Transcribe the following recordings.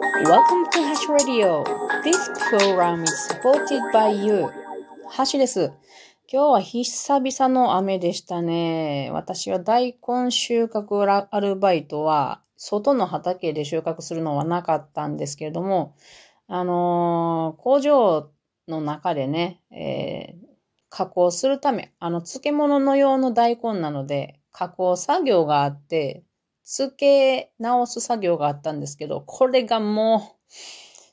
Welcome to Hash Radio. This program is supported by you. ハッシュです。今日は久々の雨でしたね。私は大根収穫アルバイトは、外の畑で収穫するのはなかったんですけれども、あのー工場の中でね、えー加工するため、あの、漬物の用の大根なので、加工作業があって、漬け直す作業があったんですけど、これがもう、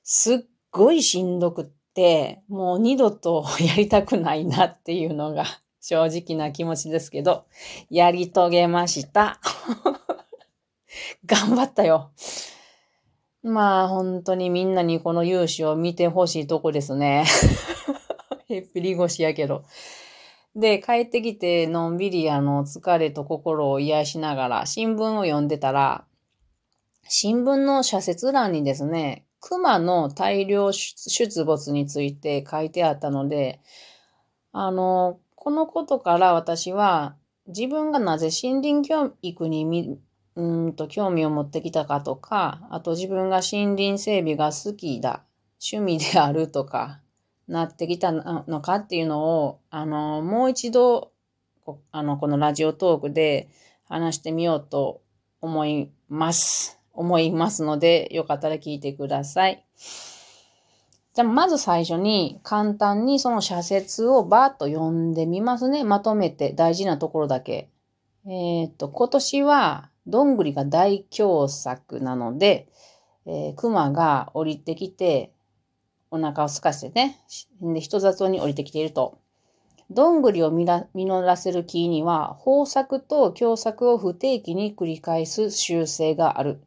すっごいしんどくって、もう二度とやりたくないなっていうのが 正直な気持ちですけど、やり遂げました。頑張ったよ。まあ本当にみんなにこの勇姿を見てほしいとこですね。へっぴり腰やけど。で、帰ってきて、のんびりあの、疲れと心を癒しながら、新聞を読んでたら、新聞の社説欄にですね、熊の大量出没について書いてあったので、あの、このことから私は、自分がなぜ森林教育にみうんと興味を持ってきたかとか、あと自分が森林整備が好きだ、趣味であるとか、なってきたのかっていうのを、あの、もう一度、あの、このラジオトークで話してみようと思います。思いますので、よかったら聞いてください。じゃあ、まず最初に簡単にその社説をバーッと読んでみますね。まとめて大事なところだけ。えっ、と、今年はどんぐりが大凶作なので、えー、熊が降りてきて、お腹を空かせてね、で人里に降りてきていると。どんぐりを実らせる木には、豊作と凶作を不定期に繰り返す習性がある。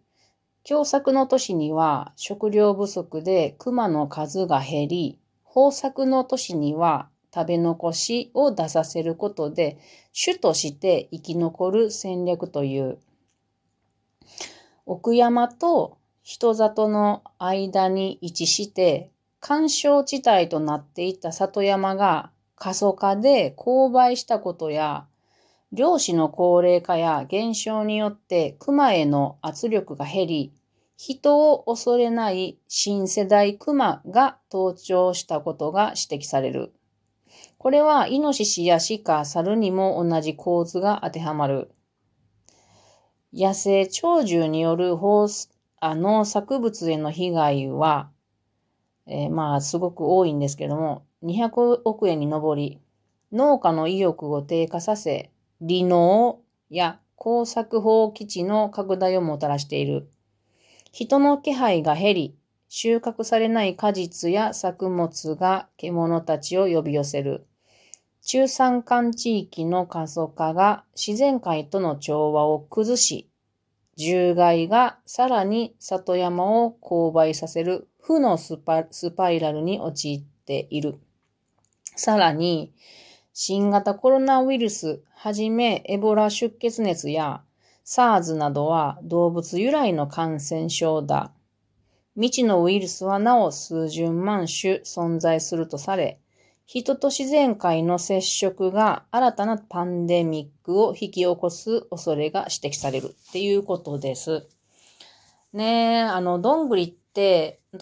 凶作の年には食料不足で熊の数が減り、豊作の年には食べ残しを出させることで、主として生き残る戦略という。奥山と人里の間に位置して、干渉地帯となっていた里山が過疎化で勾配したことや、漁師の高齢化や減少によって熊への圧力が減り、人を恐れない新世代熊が登場したことが指摘される。これはイノシシや鹿、猿にも同じ構図が当てはまる。野生鳥獣による農作物への被害は、えー、まあ、すごく多いんですけども、200億円に上り、農家の意欲を低下させ、離農や耕作放棄地の拡大をもたらしている。人の気配が減り、収穫されない果実や作物が獣たちを呼び寄せる。中山間地域の過疎化が自然界との調和を崩し、獣害がさらに里山を勾配させる負のスパスパイラルに陥っている。さらに、新型コロナウイルスはじめエボラ出血熱や SARS などは動物由来の感染症だ。未知のウイルスはなお数十万種存在するとされ、人と自然界の接触が新たなパンデミックを引き起こす恐れが指摘されるっていうことです。ねえ、あの、どんぐりっ、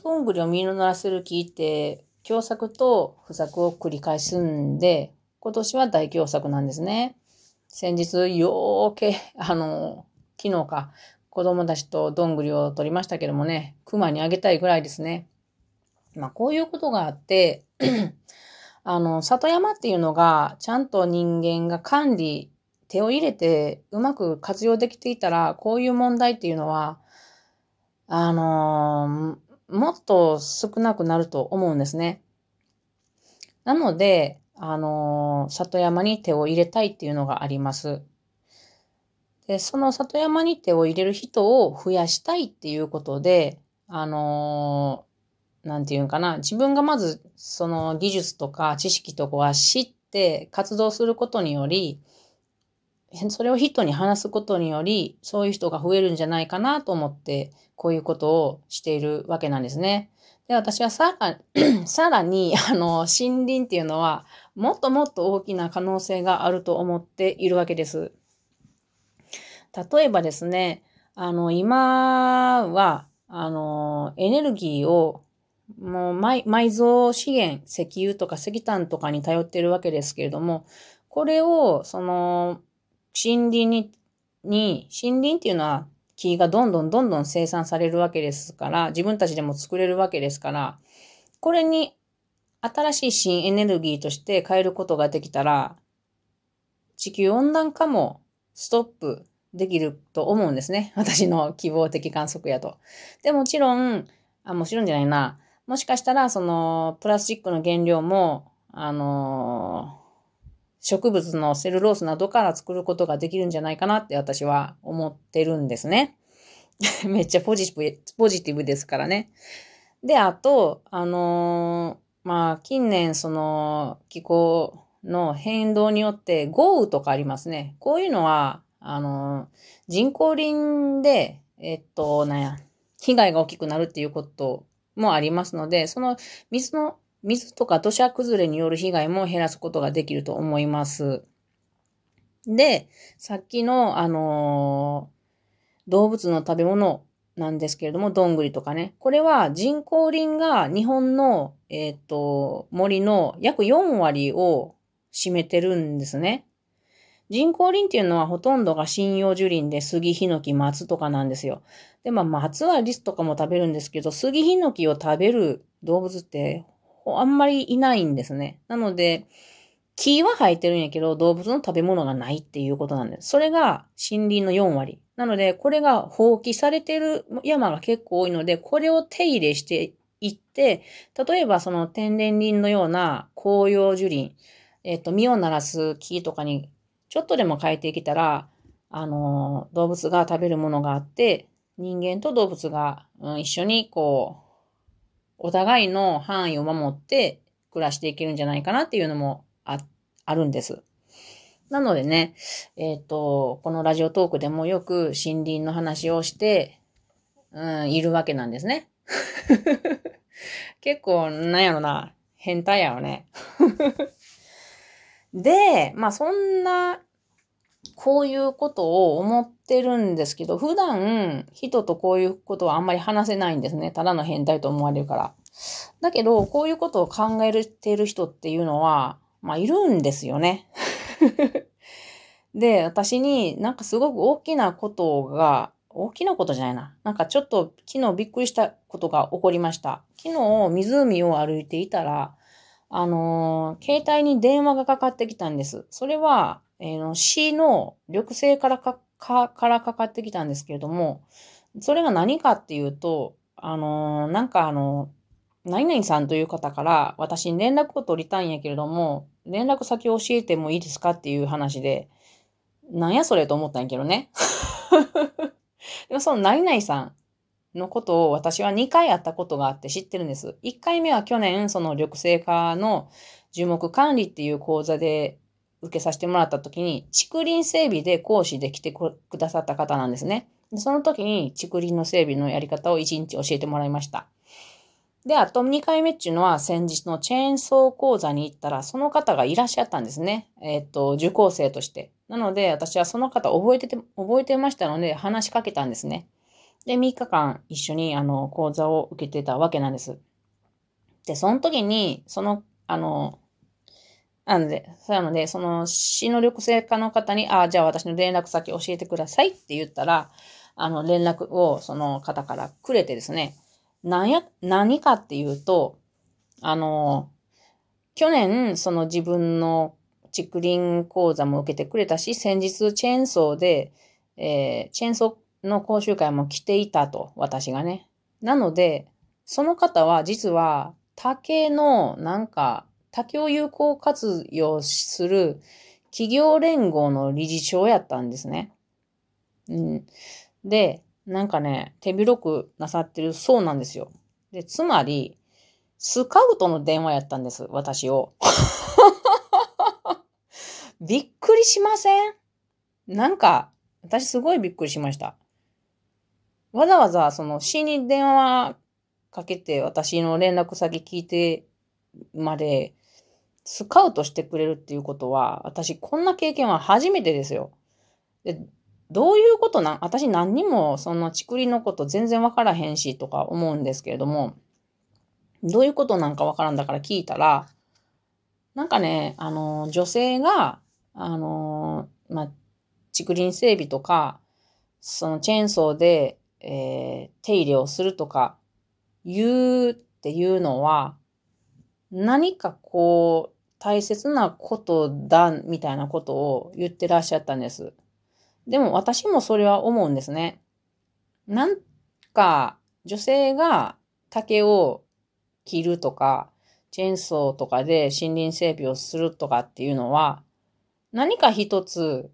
どんぐりを実らせる木って、凶作と不作を繰り返すんで、今年は大凶作なんですね。先日、よーけ、あの、昨日か、子供たちとどんぐりを取りましたけどもね、熊にあげたいぐらいですね。まあ、こういうことがあって、あの、里山っていうのが、ちゃんと人間が管理、手を入れてうまく活用できていたら、こういう問題っていうのは、あのー、もっと少なくなると思うんですね。なので、あのー、里山に手を入れたいっていうのがあります。で、その里山に手を入れる人を増やしたいっていうことで、あのー、なんていうんかな、自分がまずその技術とか知識とかは知って活動することにより、それを人に話すことにより、そういう人が増えるんじゃないかなと思って、こういうことをしているわけなんですね。で、私はさら さらに、あの、森林っていうのは、もっともっと大きな可能性があると思っているわけです。例えばですね、あの、今は、あの、エネルギーを、もう埋埋蔵資源、石油とか石炭とかに頼ってるわけですけれども、これを、その、森林に、に、森林っていうのは木がどんどんどんどん生産されるわけですから、自分たちでも作れるわけですから、これに新しい新エネルギーとして変えることができたら、地球温暖化もストップできると思うんですね。私の希望的観測やと。で、もちろん、あ、もちろんじゃないな。もしかしたら、その、プラスチックの原料も、あの植物のセルロースなどから作ることができるんじゃないかなって私は思ってるんですね。めっちゃポジティブ、ポジティブですからね。で、あと、あのー、まあ、近年、その、気候の変動によって豪雨とかありますね。こういうのは、あのー、人工林で、えっと、なんや、被害が大きくなるっていうこともありますので、その水の水とか土砂崩れによる被害も減らすことができると思います。で、さっきの、あのー、動物の食べ物なんですけれども、どんぐりとかね。これは人工林が日本の、えっ、ー、と、森の約4割を占めてるんですね。人工林っていうのはほとんどが針葉樹林で杉、ヒノキ、松とかなんですよ。で、まあ、松はリスとかも食べるんですけど、杉、ヒノキを食べる動物ってあんまりいないんですね。なので、木は生えてるんやけど、動物の食べ物がないっていうことなんです。それが森林の4割。なので、これが放棄されてる山が結構多いので、これを手入れしていって、例えばその天然林のような紅葉樹林、えっ、と、実を鳴らす木とかにちょっとでも変えてきたら、あの、動物が食べるものがあって、人間と動物が、うん、一緒にこう、お互いの範囲を守って暮らしていけるんじゃないかなっていうのもああるんです。なのでね、えっ、ー、と、このラジオトークでもよく森林の話をして、うん、いるわけなんですね。結構、なんやろな、変態やろね。で、まあそんなこういうことを思ってるんですけど、普段人とこういうことはあんまり話せないんですね。ただの変態と思われるから。だけど、こういうことを考えてる人っていうのは、まあいるんですよね。で、私になんかすごく大きなことが、大きなことじゃないな。なんかちょっと昨日びっくりしたことが起こりました。昨日湖を歩いていたら、あのー、携帯に電話がかかってきたんです。それは、えー、市の緑星からかかからかかってきたんですけれども、それが何かっていうと、あのー、なんかあの、何々さんという方から私に連絡を取りたいんやけれども、連絡先を教えてもいいですかっていう話で、なんやそれと思ったんやけどね。でもその何々さんのことを私は2回会ったことがあって知ってるんです。1回目は去年、その緑星化の樹木管理っていう講座で受けさせてもらった時に、竹林整備で講師で来てくださった方なんですね。でその時に竹林の整備のやり方を1日教えてもらいました。で、あと2回目っていうのは先日のチェーンソー講座に行ったら、その方がいらっしゃったんですね。えっ、と、受講生として。なので、私はその方覚えてて、覚えてましたので、話しかけたんですね。で、3日間一緒に、あの、講座を受けてたわけなんです。で、その時に、その、あの、なので、そうなので、その、死の緑性化の方に、ああ、じゃあ私の連絡先教えてくださいって言ったら、あの、連絡をその方からくれてですね、何や、何かっていうと、あの、去年、その自分の竹林講座も受けてくれたし、先日チェーンソーで、えー、チェーンソーの講習会も来ていたと、私がね。なので、その方は実は竹のなんか竹を有効活用する企業連合の理事長やったんですね。うん。で、なんかね、手広くなさってるそうなんですよ。で、つまり、スカウトの電話やったんです、私を。びっくりしません？なんか、私すごいびっくりしました。わざわざその市に電話かけて私の連絡先聞いてまでスカウトしてくれるっていうことは、私こんな経験は初めてですよ。でどういうことなん？私何にもその竹林のこと全然わからへんしとか思うんですけれども、どういうことなんかわからんだから聞いたら、なんかね、あの、女性が、あの、まあ、竹林整備とか、そのチェーンソーで、えー、手入れをするとか、言うっていうのは、何かこう、大切なことだ、みたいなことを言ってらっしゃったんです。でも私もそれは思うんですね。なんか、女性が竹を切るとか、チェーンソーとかで森林整備をするとかっていうのは、何か一つ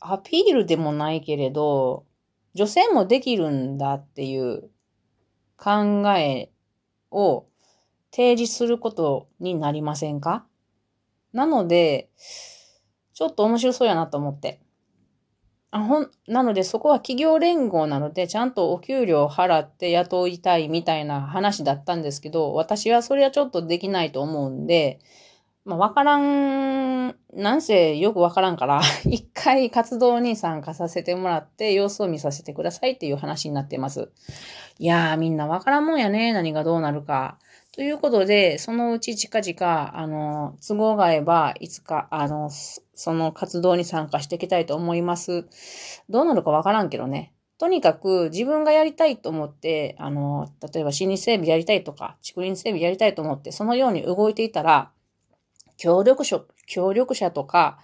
アピールでもないけれど、女性もできるんだっていう考えを提示することになりませんか？なので、ちょっと面白そうやなと思って。あほんなので、そこは企業連合なので、ちゃんとお給料払って雇いたいみたいな話だったんですけど、私はそれはちょっとできないと思うんで、まあ、わからん、なんせよくわからんから、一回活動に参加させてもらって様子を見させてくださいっていう話になってます。いやー、みんなわからんもんやね。何がどうなるか。ということで、そのうち近々、あの、都合が合えば、いつか、あの、その活動に参加していきたいと思います。どうなるかわからんけどね。とにかく自分がやりたいと思って、あの、例えば森林整備やりたいとか、竹林整備やりたいと思って、そのように動いていたら、協力者、協力者とか、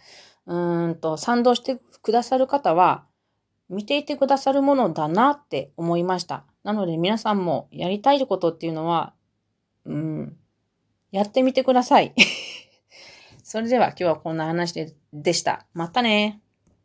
うんと、賛同してくださる方は、見ていてくださるものだなって思いました。なので皆さんもやりたいことっていうのは、うん。やってみてください。それでは今日はこんな話ででした。またね